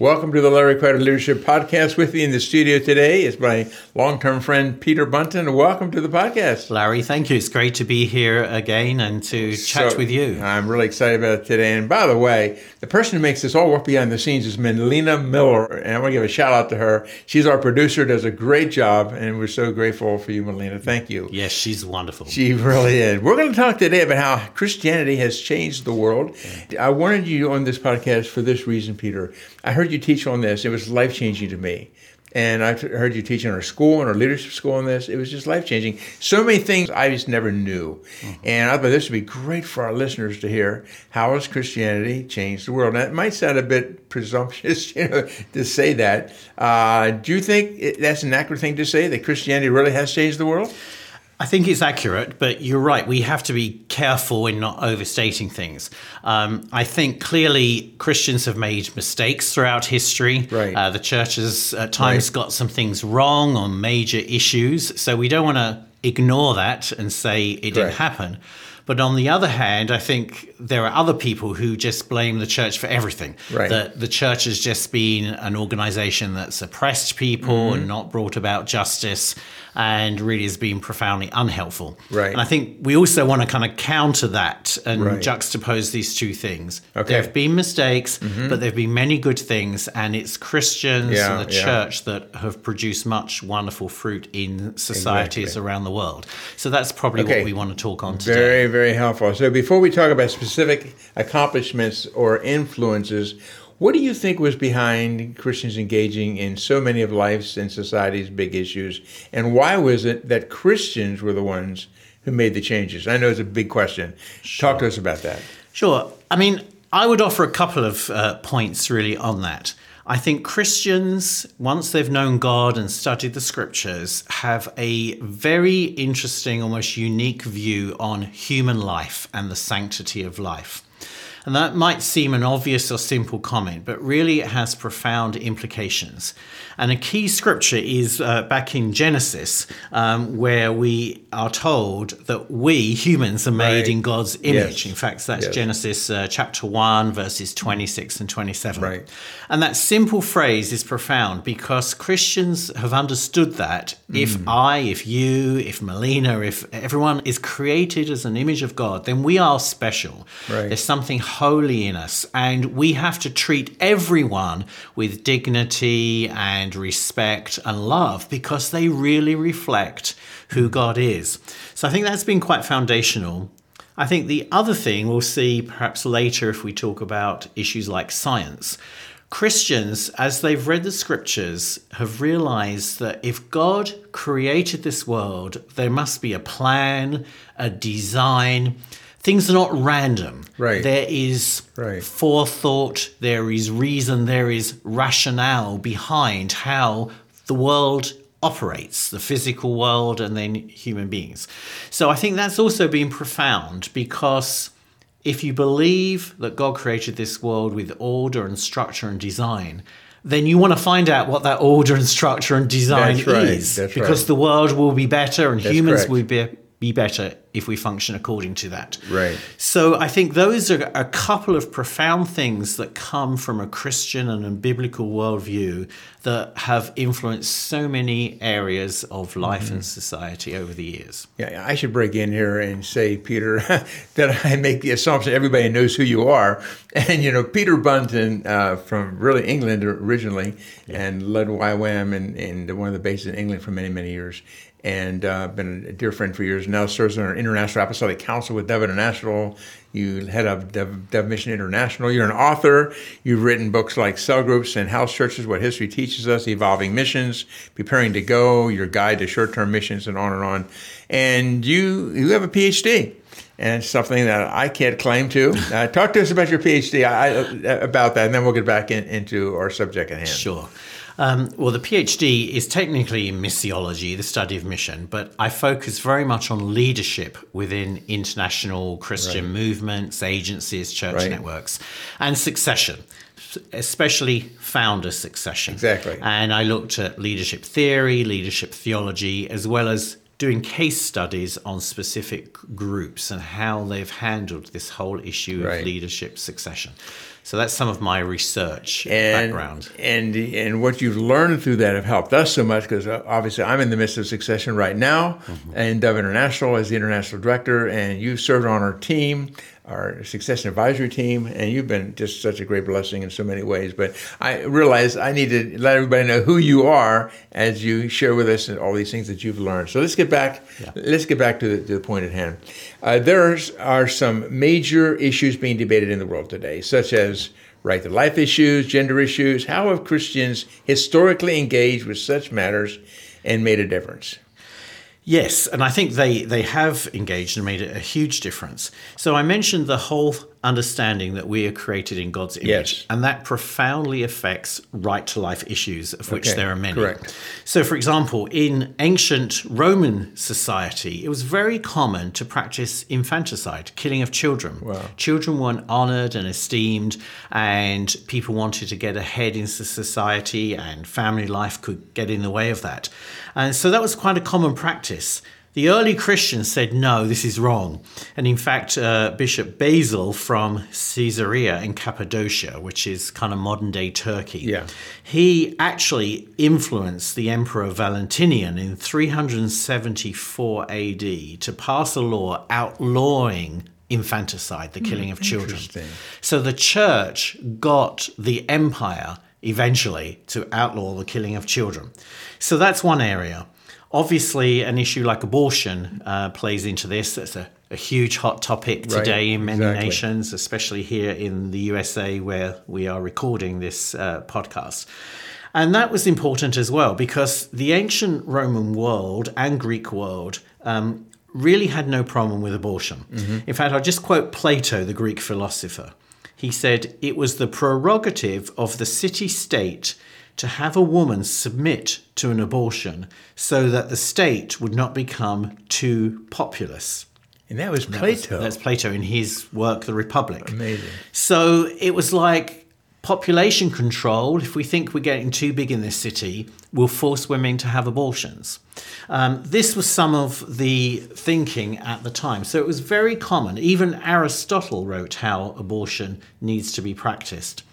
Welcome to the Larry Kreider Leadership Podcast. With me in the studio today is my long-term friend Peter Bunton. Welcome to the podcast, Larry. Thank you. It's great to be here again and to chat So, with you. I'm really excited about it today. And by the way, the person who makes this all work behind the scenes is Melina Miller, and I want to give a shout out to her. She's our producer, does a great job, and we're so grateful for you, Melina. Thank you. Yes, she's wonderful. She really is. We're going to talk today about how Christianity has changed the world. I wanted you on this podcast for this reason, Peter. I heard you teach on this. It was life changing to me. And I heard you teach in our school, in our leadership school on this. It was just life changing. So many things I just never knew. And I thought this would be great for our listeners to hear. How has Christianity changed the world? Now, it might sound a bit presumptuous, you know, to say that. Uh, do you think it, that's an accurate thing to say, that Christianity really has changed the world? I think it's accurate, but you're right. We have to be careful in not overstating things. Um, I think clearly Christians have made mistakes throughout history. Right. Uh, the church has at times Right. got some things wrong on major issues. So we don't want to ignore that and say it Correct. didn't happen. But on the other hand, I think there are other people who just blame the church for everything. Right. That the church has just been an organization that's oppressed people Mm-hmm. and not brought about justice and really has been profoundly unhelpful. Right. And I think we also want to kind of counter that and Right. juxtapose these two things. Okay. Mm-hmm. There have been mistakes, but there have been many good things, and it's Christians Yeah, and the yeah. church that have produced much wonderful fruit in societies Exactly. around the world. So that's probably Okay. what we want to talk on today. Very, very helpful. So before we talk about specific accomplishments or influences, what do you think was behind Christians engaging in so many of life's and society's big issues? And why was it that Christians were the ones who made the changes? I know it's a big question. Talk to us about that. Sure. I mean, I would offer a couple of uh, points really on that. I think Christians, once they've known God and studied the scriptures, have a very interesting, almost unique view on human life and the sanctity of life. And that might seem an obvious or simple comment, but really it has profound implications. And a key scripture is uh, back in Genesis, um, where we are told that we humans are made Right. in God's image. Yes. In fact, that's Yes. Genesis uh, chapter 1, verses 26 and 27. Right. And that simple phrase is profound because Christians have understood that if Mm. I, if you, if Melina, if everyone is created as an image of God, then we are special. Right. There's something holy in us, and we have to treat everyone with dignity and respect and love because they really reflect who God is. So I think that's been quite foundational. I think the other thing we'll see perhaps later if we talk about issues like science. Christians, as they've read the scriptures, have realized that if God created this world, there must be a plan, a design. Things are not random. Right. There is Right. forethought, there is reason, there is rationale behind how the world operates, the physical world and then human beings. So I think that's also been profound because if you believe that God created this world with order and structure and design, then you want to find out what that order and structure and design right. is. Because right. the world will be better and That's humans correct. will be, be better if we function according to that. Right. So I think those are a couple of profound things that come from a Christian and a biblical worldview that have influenced so many areas of life Mm-hmm. and society over the years. Yeah, I should break in here and say, Peter, that I make the assumption everybody knows who you are. And, you know, Peter Bunton uh, from really England originally and led YWAM and, and one of the bases in England for many, many years. And uh, been a dear friend for years. Now serves on our International Apostolic Council with Dove International. You head up Dev, Dove Mission International. You're an author. You've written books like Cell Groups and House Churches, What History Teaches Us, Evolving Missions, Preparing to Go, Your Guide to Short Term Missions, and on and on. And you, you have a PhD. and something that I can't claim to. Uh, talk to us about your PhD I, I, about that, and then we'll get back in, into our subject at hand. Sure. Um, well, the PhD is technically in missiology, the study of mission, but I focus very much on leadership within international Christian right. movements, agencies, church right. networks, and succession especially founder succession. Exactly. And I looked at leadership theory, leadership theology, as well as doing case studies on specific groups and how they've handled this whole issue right. of leadership succession. So that's some of my research and, background. And and what you've learned through that have helped us so much because uh, obviously I'm in the midst of succession right now mm-hmm. and Dove International as the international director, and you've served on our team our succession advisory team, and you've been just such a great blessing in so many ways. But I realize I need to let everybody know who you are as you share with us and all these things that you've learned. So let's get back. Yeah. Let's get back to the, to the point at hand. Uh, there are some major issues being debated in the world today, such as right to life issues, gender issues. How have Christians historically engaged with such matters and made a difference? Yes, and I think they, they have engaged and made a huge difference. So I mentioned the whole understanding that we are created in God's image, yes. and that profoundly affects right to life issues, of which okay, there are many. Correct. So, for example, in ancient Roman society, it was very common to practice infanticide, killing of children. Wow. Children weren't honored and esteemed, and people wanted to get ahead in society, and family life could get in the way of that. And so that was quite a common practice. The early Christians said, no, this is wrong. And in fact, uh, Bishop Basil from Caesarea in Cappadocia, which is kind of modern day Turkey, yeah. he actually influenced the Emperor Valentinian in 374 AD to pass a law outlawing infanticide, the killing of children. So the church got the empire eventually to outlaw the killing of children. So that's one area. Obviously, an issue like abortion uh, plays into this. It's a, a huge hot topic today right, in many exactly. nations, especially here in the USA where we are recording this uh, podcast. And that was important as well because the ancient Roman world and Greek world um, really had no problem with abortion. Mm-hmm. In fact, I'll just quote Plato, the Greek philosopher. He said, It was the prerogative of the city state to have a woman submit to an abortion so that the state would not become too populous. And that was Plato. That was, that's Plato in his work, The Republic. Amazing. So it was like population control. If we think we're getting too big in this city, we'll force women to have abortions. Um, this was some of the thinking at the time. So it was very common. Even Aristotle wrote how abortion needs to be practiced.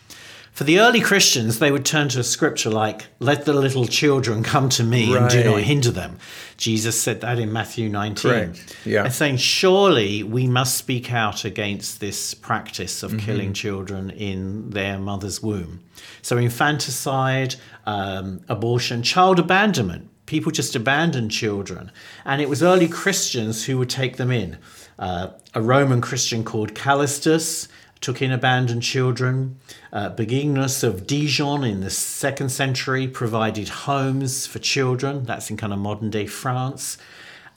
For the early Christians, they would turn to a scripture like, Let the little children come to me right. and do not hinder them. Jesus said that in Matthew 19. Correct. Yeah. And saying, Surely we must speak out against this practice of mm-hmm. killing children in their mother's womb. So, infanticide, um, abortion, child abandonment. People just abandon children. And it was early Christians who would take them in. Uh, a Roman Christian called Callistus took in abandoned children. Uh, of Dijon in the second century provided homes for children. That's in kind of modern day France.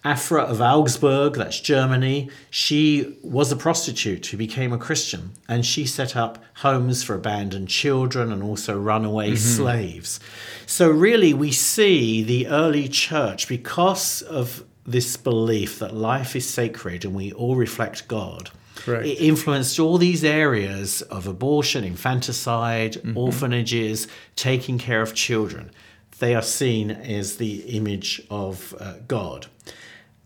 Afra of Augsburg, that's Germany, she was a prostitute who became a Christian and she set up homes for abandoned children and also runaway mm-hmm. slaves. So, really, we see the early church, because of this belief that life is sacred and we all reflect God, Correct. It influenced all these areas of abortion, infanticide, mm-hmm. orphanages, taking care of children. They are seen as the image of uh, God.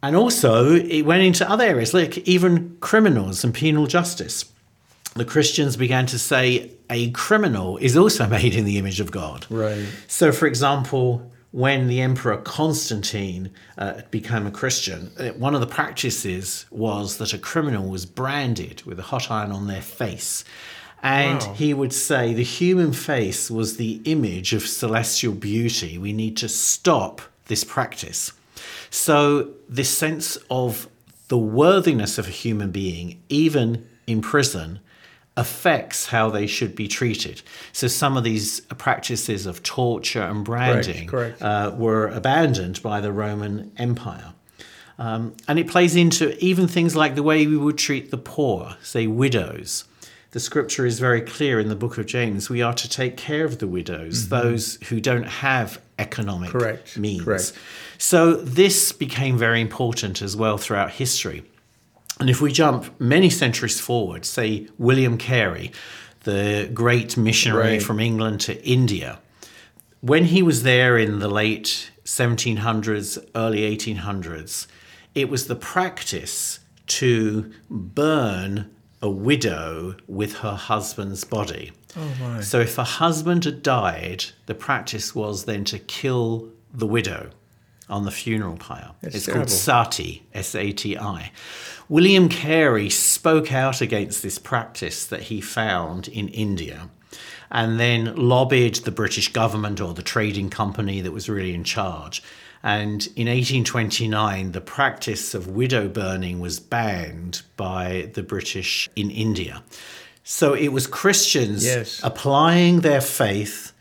And also, it went into other areas, like even criminals and penal justice. The Christians began to say a criminal is also made in the image of God. Right. So, for example, when the Emperor Constantine uh, became a Christian, uh, one of the practices was that a criminal was branded with a hot iron on their face. And wow. he would say the human face was the image of celestial beauty. We need to stop this practice. So, this sense of the worthiness of a human being, even in prison, affects how they should be treated. So some of these practices of torture and branding correct, correct. Uh, were abandoned by the Roman Empire. Um, and it plays into even things like the way we would treat the poor, say widows. The scripture is very clear in the book of James. We are to take care of the widows, those who don't have economic Correct, means. correct. So this became very important as well throughout history. And if we jump many centuries forward, say William Carey, the great missionary Right. from England to India, when he was there in the late 1700s, early 1800s, it was the practice to burn a widow with her husband's body. Oh my. So if a husband had died, the practice was then to kill the widow on the funeral pile. That's it's called sati, S A T I. William Carey spoke out against this practice that he found in India and then lobbied the British government or the trading company that was really in charge. And in 1829, the practice of widow burning was banned by the British in India. So it was Christians Yes. applying their faith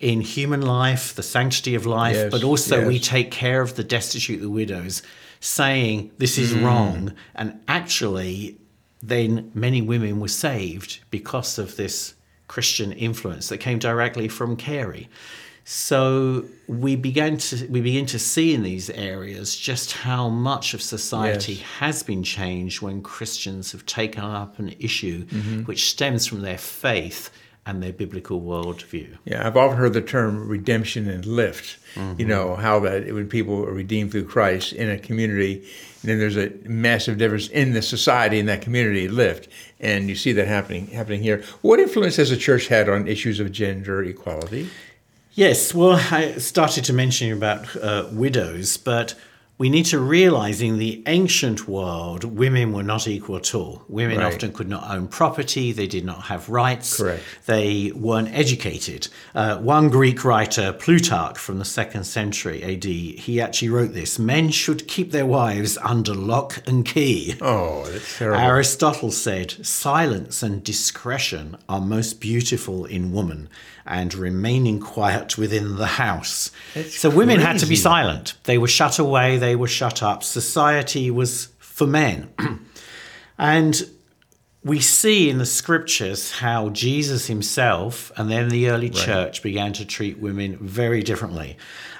in human life, the sanctity of life, Yes, but also we take care of the destitute, the widows, saying this is wrong. And actually, then many women were saved because of this Christian influence that came directly from Carey. So we began to we begin to see in these areas just how much of society Yes. has been changed when Christians have taken up an issue Mm-hmm. which stems from their faith and their biblical worldview. Yeah, I've often heard the term redemption and lift. You know how that when people are redeemed through Christ in a community, then there's a massive difference in the society in that community lift, and you see that happening happening here. What influence has the church had on issues of gender equality? Yes, well, I started to mention about uh, widows, but we need to realize in the ancient world, women were not equal at all. Women Right. often could not own property, they did not have rights, Correct. they weren't educated. Uh, one Greek writer, Plutarch from the second century AD, he actually wrote this Men should keep their wives under lock and key. Oh, that's terrible. Aristotle said, Silence and discretion are most beautiful in woman, and remaining quiet within the house. That's so women had to be silent. They were shut away, they were shut up. Society was for men. and we see in the scriptures how Jesus himself and then the early church began to treat women very differently.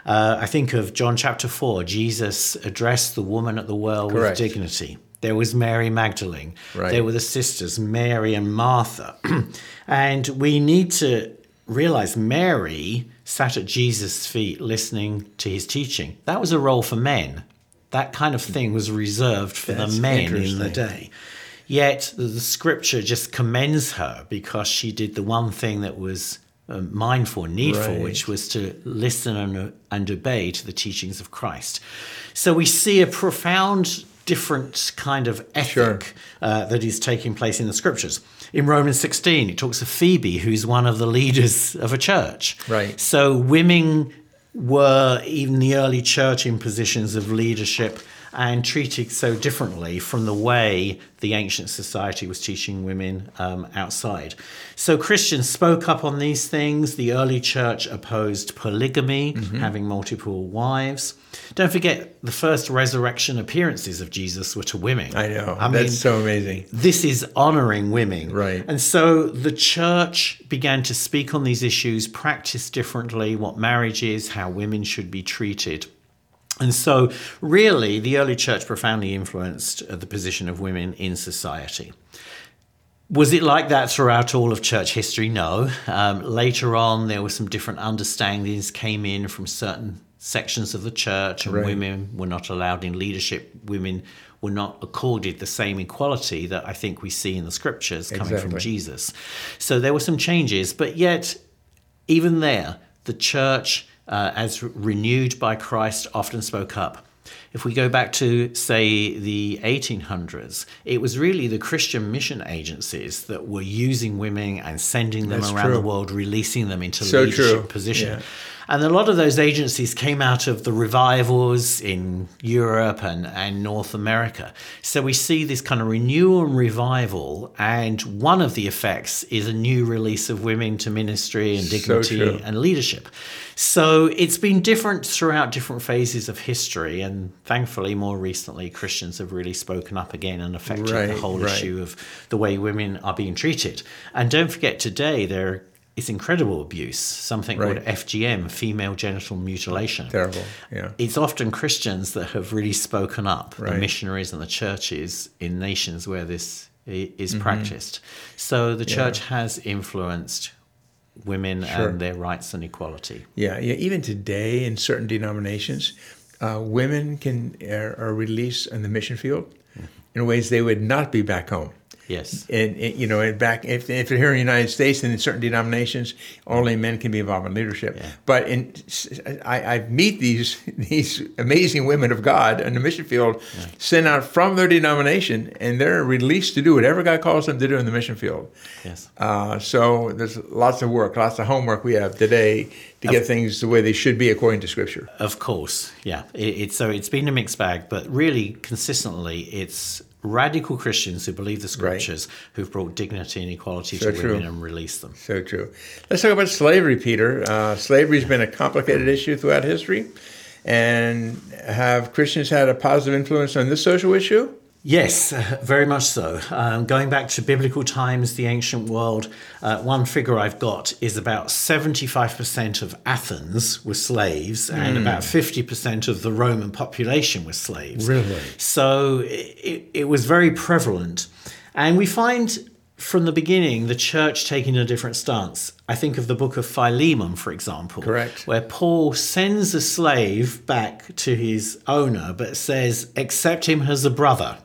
Uh, I think of John chapter 4, Jesus addressed the woman at the well Correct. with dignity. There was Mary Magdalene. Right. There were the sisters, Mary and Martha. and we need to realize Mary sat at Jesus' feet listening to his teaching. That was a role for men. That kind of thing was reserved for That's the men in the day. Yet the scripture just commends her because she did the one thing that was um, mindful and needful, Right. which was to listen and, and obey to the teachings of Christ. So we see a profound different kind of ethic Sure. uh, that is taking place in the scriptures. In Romans 16, it talks of Phoebe, who's one of the leaders of a church. Right. So women were even the early church in positions of leadership and treated so differently from the way the ancient society was teaching women um, outside. So Christians spoke up on these things. The early church opposed polygamy, Mm-hmm. having multiple wives. Don't forget the first resurrection appearances of Jesus were to women. I know. I that's mean, so amazing. this is honoring women. Right. And so the church began to speak on these issues, practice differently what marriage is, how women should be treated. And so, really, the early church profoundly influenced uh, the position of women in society. Was it like that throughout all of church history? No. Um, later on, there were some different understandings came in from certain sections of the church, and Right. women were not allowed in leadership. Women were not accorded the same equality that I think we see in the scriptures coming from Jesus. So there were some changes, but yet, even there, the church, uh, as renewed by Christ, often spoke up. If we go back to, say, the 1800s, it was really the Christian mission agencies that were using women and sending them That's around the world, releasing them into So leadership true. position. Yeah. And a lot of those agencies came out of the revivals in Europe and, and North America. So we see this kind of renewal and revival. And one of the effects is a new release of women to ministry and dignity So and leadership. So it's been different throughout different phases of history. And thankfully, more recently, Christians have really spoken up again and affected the whole right. issue of the way women are being treated. And don't forget, today there is incredible abuse, something Right. called FGM, female genital mutilation. Terrible. Yeah. It's often Christians that have really spoken up, the Right. missionaries and the churches in nations where this is Mm-hmm. practiced. So the church has influenced women Sure. and their rights and equality. Yeah, yeah. Even today, in certain denominations, uh, women can are, are released in the mission field in ways they would not be back home. Yes. And, you know, back if, if you're here in the United States and in certain denominations, only men can be involved in leadership. Yeah. But in, I, I meet these these amazing women of God in the mission field, sent out from their denomination, and they're released to do whatever God calls them to do in the mission field. Yes. Uh, so there's lots of work, lots of homework we have today to get things the way they should be according to Scripture. Of course, yeah. It, it's so it's been a mixed bag, but really consistently, it's radical Christians who believe the scriptures who've brought dignity and equality So to true. women and released them. So true. Let's talk about slavery, Peter. Uh, slavery's been a complicated issue throughout history. And have Christians had a positive influence on this social issue? Yes, very much so. Um, going back to biblical times, the ancient world, uh, one figure I've got is about 75% of Athens were slaves and about 50% of the Roman population were slaves. Really? So it, it was very prevalent. And we find from the beginning the church taking a different stance. I think of the book of Philemon, for example. Correct. Where Paul sends a slave back to his owner, but says, accept him as a brother.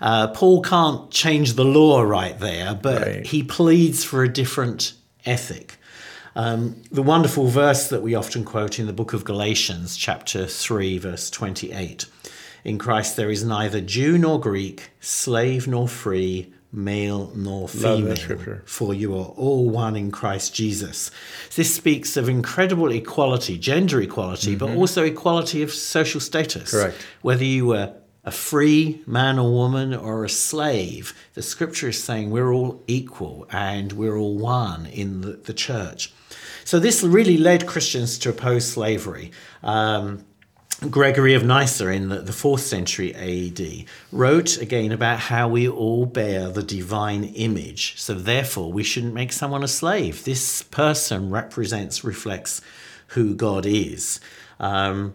Uh, Paul can't change the law right there, but Right. he pleads for a different ethic. Um, the wonderful verse that we often quote in the book of Galatians, chapter 3, verse 28 In Christ there is neither Jew nor Greek, slave nor free, male nor female, for you are all one in Christ Jesus. This speaks of incredible equality, gender equality, but also equality of social status. Mm-hmm. Correct. Whether you were a free man or woman or a slave, the scripture is saying we're all equal and we're all one in the, the church. So this really led Christians to oppose slavery. Um, Gregory of Nyssa in the, the 4th century AD wrote again about how we all bear the divine image. So, therefore, we shouldn't make someone a slave. This person represents, reflects who God is. Um,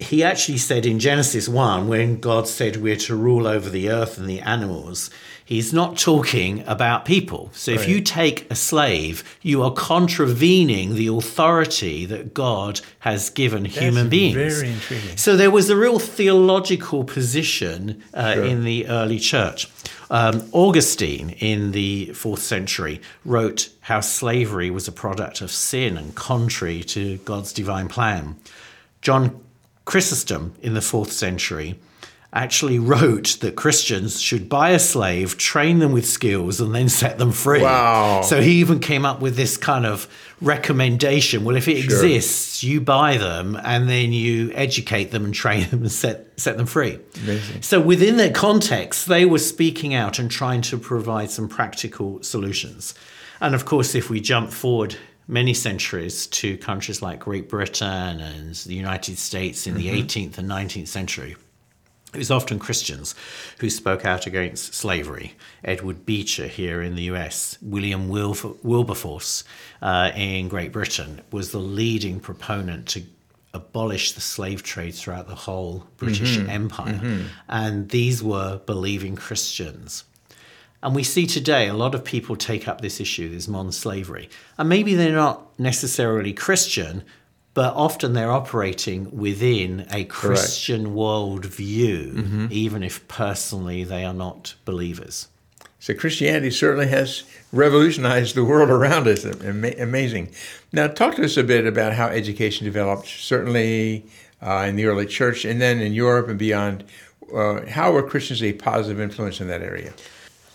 he actually said in Genesis 1, when God said we're to rule over the earth and the animals, he's not talking about people. So if you take a slave, you are contravening the authority that God has given human beings. very intriguing. So there was a real theological position uh, in the early church. Um, Augustine in the fourth century wrote how slavery was a product of sin and contrary to God's divine plan. John Chrysostom in the fourth century actually wrote that Christians should buy a slave, train them with skills, and then set them free. Wow. So he even came up with this kind of recommendation. Well, if it exists, you buy them and then you educate them and train them and set, set them free. Amazing. So within their context, they were speaking out and trying to provide some practical solutions. And of course, if we jump forward many centuries to countries like Great Britain and the United States in the mm-hmm. 18th and 19th century, it was often Christians who spoke out against slavery. Edward Beecher here in the US, William Wilf- Wilberforce uh, in Great Britain was the leading proponent to abolish the slave trade throughout the whole British mm-hmm. Empire. Mm-hmm. And these were believing Christians. And we see today a lot of people take up this issue, this modern slavery. And maybe they're not necessarily Christian, but often they're operating within a Christian worldview, even if personally they are not believers. So Christianity certainly has revolutionized the world around us. Amazing. Now, talk to us a bit about how education developed, certainly uh, in the early church and then in Europe and beyond. Uh, how were Christians a positive influence in that area?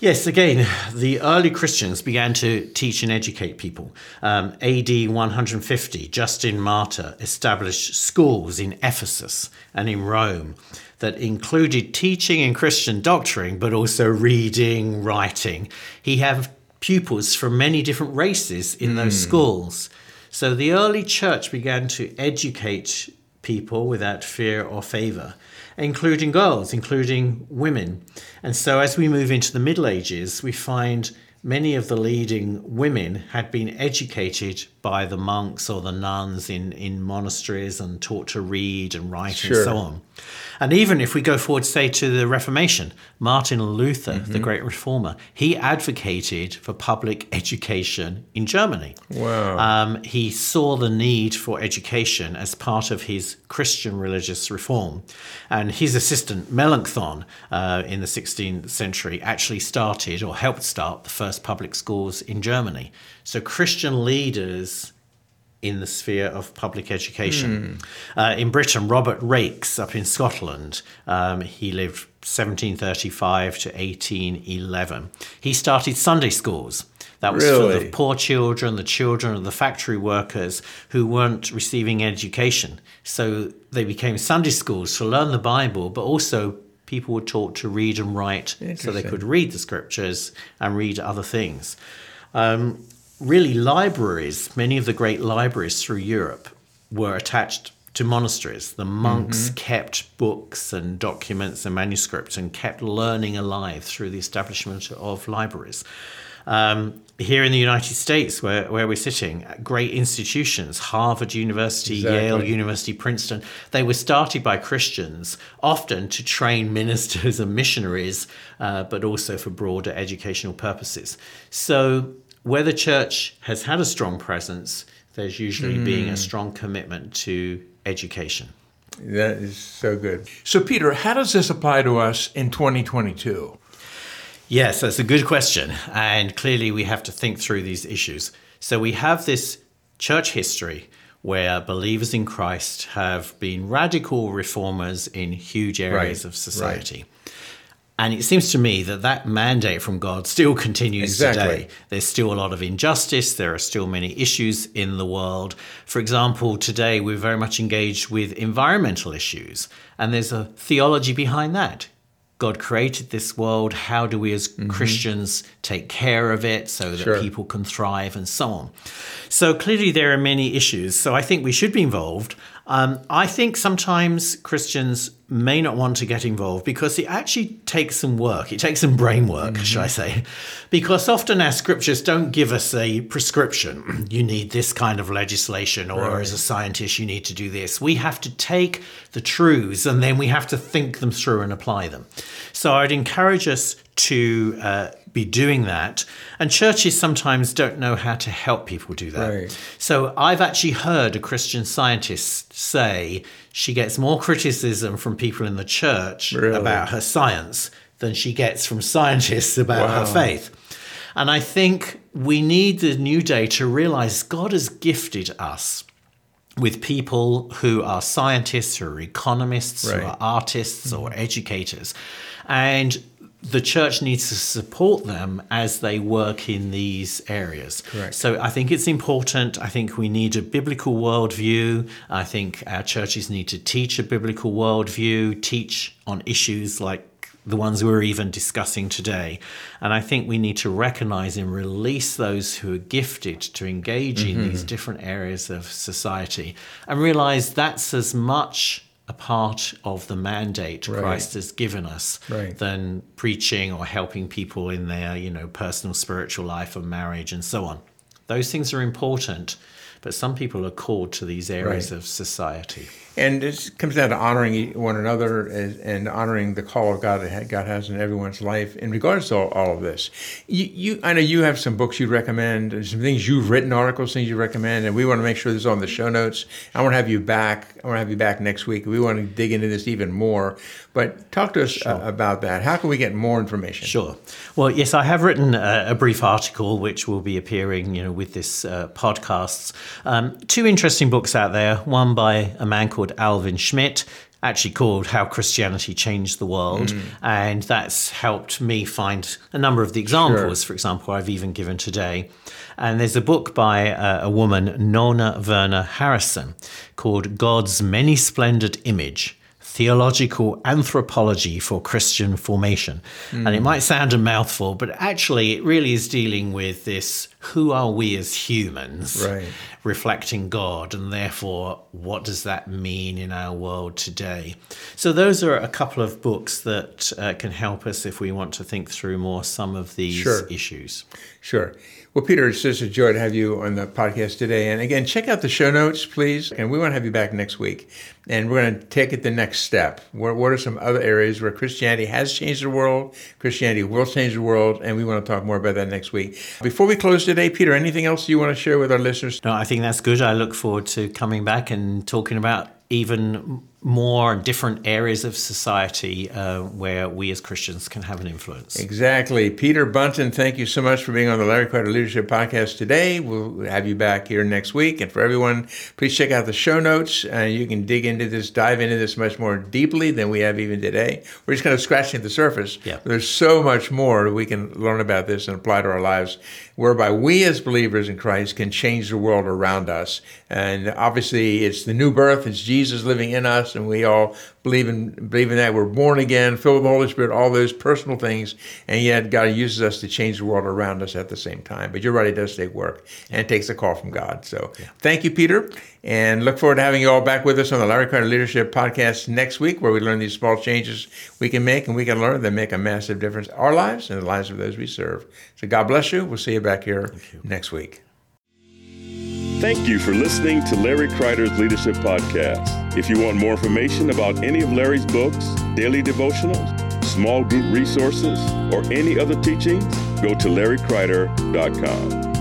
Yes, again, the early Christians began to teach and educate people. Um, AD 150, Justin Martyr established schools in Ephesus and in Rome that included teaching and Christian doctrine, but also reading, writing. He had pupils from many different races in mm. those hmm. schools. So the early church began to educate people without fear or favor including girls, including women. And so as we move into the Middle Ages, we find many of the leading women had been educated by the monks or the nuns in, in monasteries and taught to read and write sure. and so on. And even if we go forward, say, to the Reformation, Martin Luther, mm-hmm. the great reformer, he advocated for public education in Germany. Wow. Um, he saw the need for education as part of his Christian religious reform. And his assistant, Melanchthon, uh, in the 16th century, actually started or helped start the first public schools in Germany. So Christian leaders in the sphere of public education. Mm. Uh, in Britain, Robert Raikes up in Scotland, um, he lived 1735 to 1811. He started Sunday schools. That was really? for the poor children, the children of the factory workers who weren't receiving education. So they became Sunday schools to learn the Bible, but also people were taught to read and write so they could read the scriptures and read other things. Um, really libraries, many of the great libraries through Europe were attached to monasteries. The monks mm-hmm. kept books and documents and manuscripts and kept learning alive through the establishment of libraries. Um, here in the United States, where, where we're sitting, great institutions, Harvard University, exactly. Yale University, Princeton, they were started by Christians, often to train ministers and missionaries, uh, but also for broader educational purposes. So where the church has had a strong presence, there's usually mm. being a strong commitment to education. That is so good. So, Peter, how does this apply to us in 2022? Yes, that's a good question. And clearly, we have to think through these issues. So, we have this church history where believers in Christ have been radical reformers in huge areas right. of society. Right. And it seems to me that that mandate from God still continues exactly. today. There's still a lot of injustice. There are still many issues in the world. For example, today we're very much engaged with environmental issues, and there's a theology behind that. God created this world. How do we as mm-hmm. Christians take care of it so that sure. people can thrive and so on? So clearly, there are many issues. So I think we should be involved. Um, I think sometimes Christians may not want to get involved because it actually takes some work. It takes some brain work, mm-hmm. should I say? Because often our scriptures don't give us a prescription. You need this kind of legislation, or right. as a scientist, you need to do this. We have to take the truths and then we have to think them through and apply them. So I'd encourage us to uh, be doing that. And churches sometimes don't know how to help people do that. Right. So I've actually heard a Christian scientist say she gets more criticism from people in the church really? about her science than she gets from scientists about wow. her faith. And I think we need the new day to realize God has gifted us with people who are scientists, who are economists, right. who are artists mm-hmm. or educators. And the church needs to support them as they work in these areas. Correct. So I think it's important. I think we need a biblical worldview. I think our churches need to teach a biblical worldview, teach on issues like the ones we're even discussing today. And I think we need to recognize and release those who are gifted to engage mm-hmm. in these different areas of society and realize that's as much a part of the mandate right. Christ has given us right. than preaching or helping people in their, you know, personal spiritual life or marriage and so on. Those things are important, but some people are called to these areas right. of society. And it comes down to honoring one another and honoring the call of God that God has in everyone's life in regards to all, all of this. You, you, I know you have some books you recommend, and some things you've written, articles, things you recommend, and we want to make sure this is on the show notes. I want to have you back. I want to have you back next week. We want to dig into this even more. But talk to us sure. uh, about that. How can we get more information? Sure. Well, yes, I have written a, a brief article which will be appearing, you know, with this uh, podcasts. Um, two interesting books out there. One by a man called Alvin Schmidt, actually called How Christianity Changed the World. Mm. And that's helped me find a number of the examples, sure. for example, I've even given today. And there's a book by uh, a woman, Nonna Verna Harrison, called God's Many Splendid Image Theological Anthropology for Christian Formation. Mm. And it might sound a mouthful, but actually, it really is dealing with this who are we as humans, right. reflecting God, and therefore, what does that mean in our world today? So, those are a couple of books that uh, can help us if we want to think through more some of these sure. issues. Sure. Well, Peter, it's just a joy to have you on the podcast today. And again, check out the show notes, please. And we want to have you back next week. And we're going to take it the next step. What, what are some other areas where Christianity has changed the world? Christianity will change the world. And we want to talk more about that next week. Before we close today, Peter, anything else you want to share with our listeners? No, I think that's good. I look forward to coming back and talking about even more different areas of society uh, where we as Christians can have an influence. Exactly. Peter Bunton, thank you so much for being on the Larry Kreider Leadership Podcast today. We'll have you back here next week. And for everyone, please check out the show notes. Uh, you can dig into this, dive into this much more deeply than we have even today. We're just kind of scratching the surface. Yeah. There's so much more we can learn about this and apply to our lives, whereby we as believers in Christ can change the world around us. And obviously, it's the new birth, it's Jesus living in us and we all believe in believe in that. We're born again, filled with the Holy Spirit, all those personal things, and yet God uses us to change the world around us at the same time. But you're right, it does take work, and it takes a call from God. So yeah. thank you, Peter, and look forward to having you all back with us on the Larry Kreider Leadership Podcast next week, where we learn these small changes we can make and we can learn that make a massive difference in our lives and the lives of those we serve. So God bless you. We'll see you back here next week. Thank you for listening to Larry Kreider's Leadership Podcast. If you want more information about any of Larry's books, daily devotionals, small group resources, or any other teachings, go to larrykreider.com.